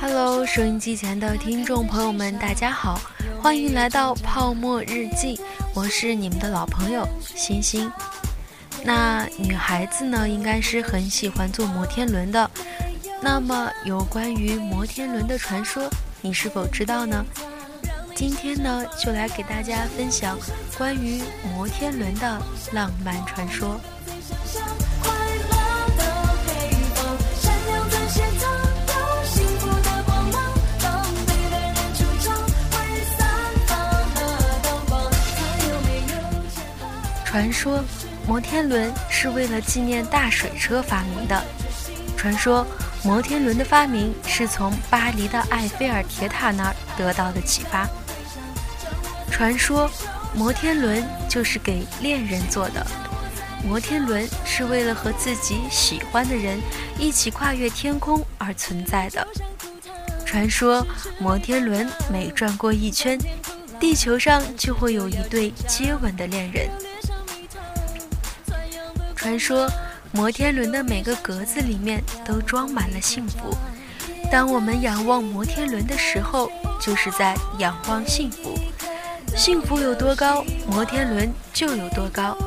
Hello，收音机前的听众朋友们，大家好，欢迎来到《泡沫日记》，我是你们的老朋友星星。那女孩子呢，应该是很喜欢坐摩天轮的。那么，有关于摩天轮的传说，你是否知道呢？今天呢，就来给大家分享关于摩天轮的浪漫传说。传说摩天轮是为了纪念大水车发明的。传说摩天轮的发明是从巴黎的埃菲尔铁塔那儿得到的启发。传说摩天轮就是给恋人坐的。摩天轮是为了和自己喜欢的人一起跨越天空而存在的。传说摩天轮每转过一圈，地球上就会有一对接吻的恋人。传说，摩天轮的每个格子里面都装满了幸福。当我们仰望摩天轮的时候，就是在仰望幸福。幸福有多高，摩天轮就有多高。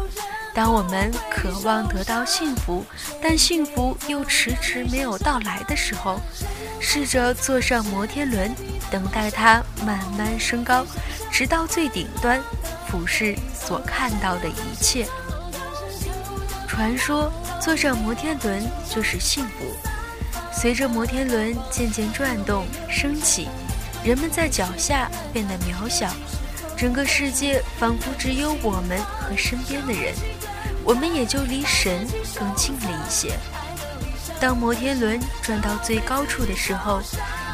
当我们渴望得到幸福，但幸福又迟迟没有到来的时候，试着坐上摩天轮，等待它慢慢升高，直到最顶端，俯视所看到的一切。传说坐上摩天轮就是幸福。随着摩天轮渐渐转动升起，人们在脚下变得渺小，整个世界仿佛只有我们和身边的人，我们也就离神更近了一些。当摩天轮转到最高处的时候，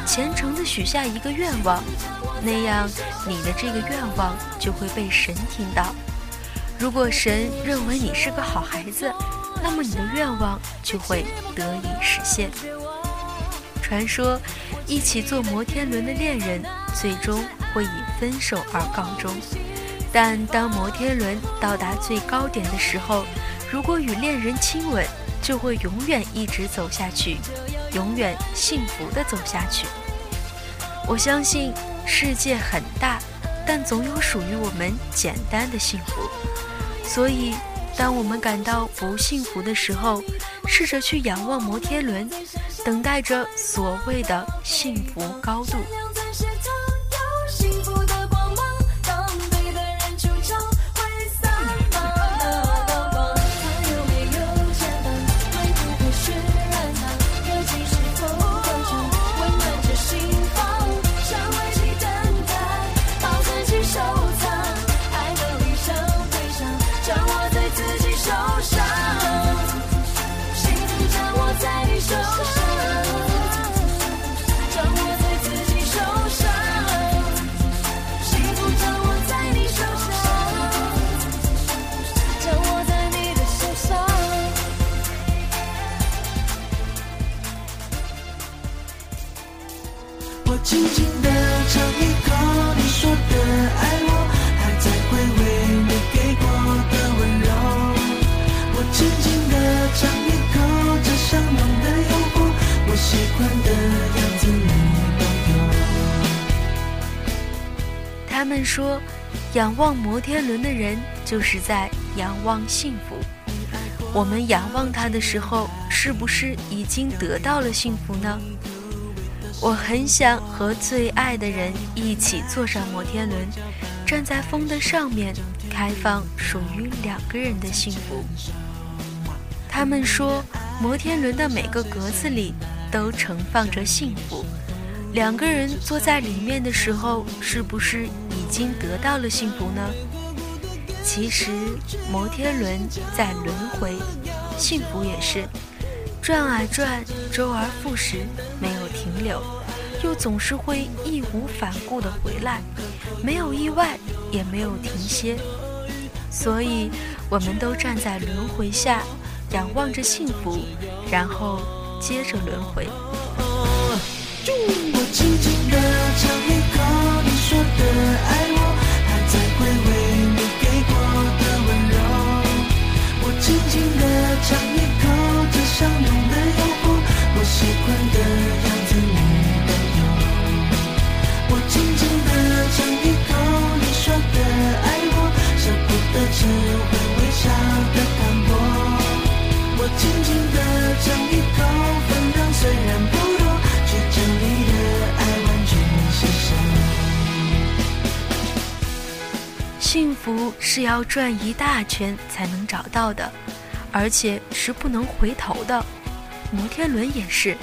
虔诚地许下一个愿望，那样你的这个愿望就会被神听到。如果神认为你是个好孩子，那么你的愿望就会得以实现。传说，一起坐摩天轮的恋人最终会以分手而告终。但当摩天轮到达最高点的时候，如果与恋人亲吻，就会永远一直走下去，永远幸福的走下去。我相信世界很大，但总有属于我们简单的幸福。所以，当我们感到不幸福的时候，试着去仰望摩天轮，等待着所谓的幸福高度。们说，仰望摩天轮的人就是在仰望幸福。我们仰望它的时候，是不是已经得到了幸福呢？我很想和最爱的人一起坐上摩天轮，站在风的上面，开放属于两个人的幸福。他们说，摩天轮的每个格子里都盛放着幸福。两个人坐在里面的时候，是不是已经得到了幸福呢？其实，摩天轮在轮回，幸福也是。转啊转，周而复始，没有停留，又总是会义无反顾地回来，没有意外，也没有停歇。所以，我们都站在轮回下，仰望着幸福，然后接着轮回。幸福是要转一大圈才能找到的，而且是不能回头的。摩天轮也是，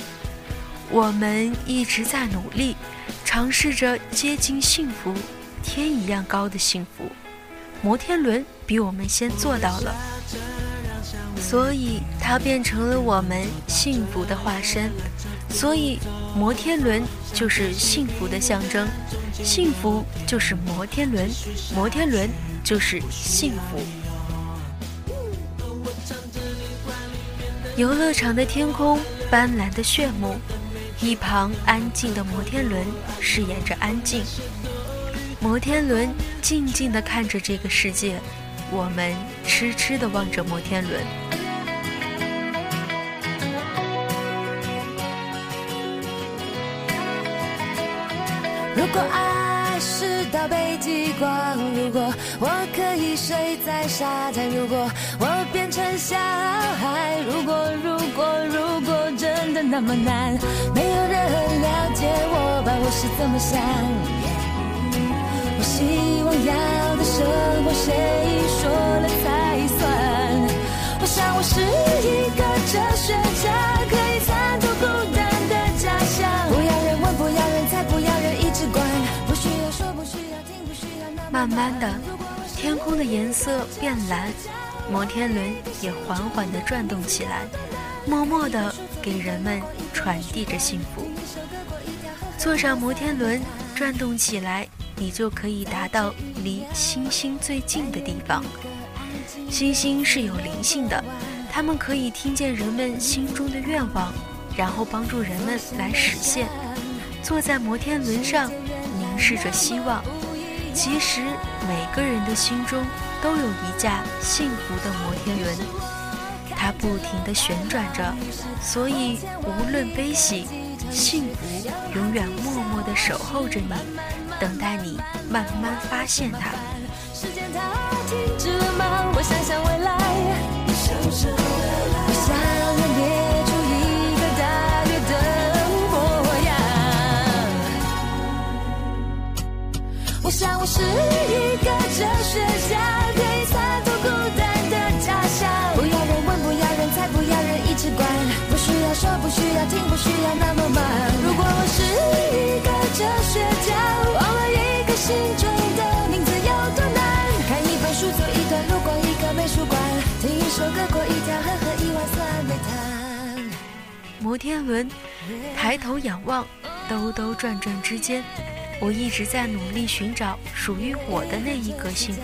我们一直在努力，尝试着接近幸福，天一样高的幸福。摩天轮比我们先做到了，所以它变成了我们幸福的化身。所以，摩天轮就是幸福的象征，幸福就是摩天轮，摩天轮就是幸福。游乐场的天空斑斓的炫目，一旁安静的摩天轮饰演着安静。摩天轮静静地看着这个世界，我们痴痴地望着摩天轮。如果爱是到北极光，如果我可以睡在沙滩，如果我变成小孩，如果如果如果真的那么难，没有人了解我吧，我是怎么想。我希望要的生活，慢慢的，天空的颜色变蓝，摩天轮也缓缓地转动起来，默默地给人们传递着幸福。坐上摩天轮，转动起来。你就可以达到离星星最近的地方。星星是有灵性的，它们可以听见人们心中的愿望，然后帮助人们来实现。坐在摩天轮上，凝视着希望。其实每个人的心中都有一架幸福的摩天轮，它不停地旋转着，所以无论悲喜，幸福永远默默地守候着你。等待你慢慢发现它。时间它停止了吗？我想想是一个哲学家，可以参透孤单的假象。不要人问，不要人猜，不要人一直管。不需要说，不需要听，不需要那么忙。如果我是一个哲学家。忘了一个心中的名字有多难？看一本书，走一段路，逛一个美术馆，听一首歌，过一条河，喝一碗酸梅汤。摩天轮，抬头仰望，兜兜转转之间，我一直在努力寻找属于我的那一格幸福。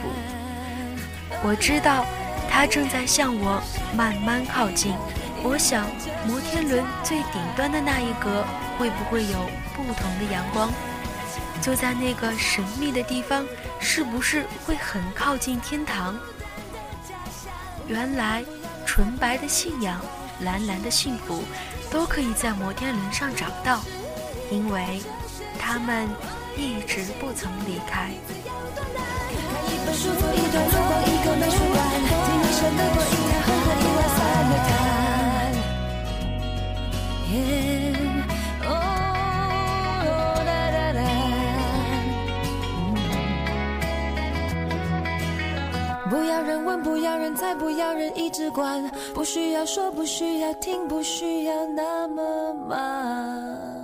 我知道，它正在向我慢慢靠近。我想，摩天轮最顶端的那一格，会不会有不同的阳光？就在那个神秘的地方，是不是会很靠近天堂？原来，纯白的信仰、蓝蓝的幸福，都可以在摩天轮上找到，因为他们一直不曾离开。不要人问，不要人猜，不要人一直管，不需要说，不需要听，不需要那么忙。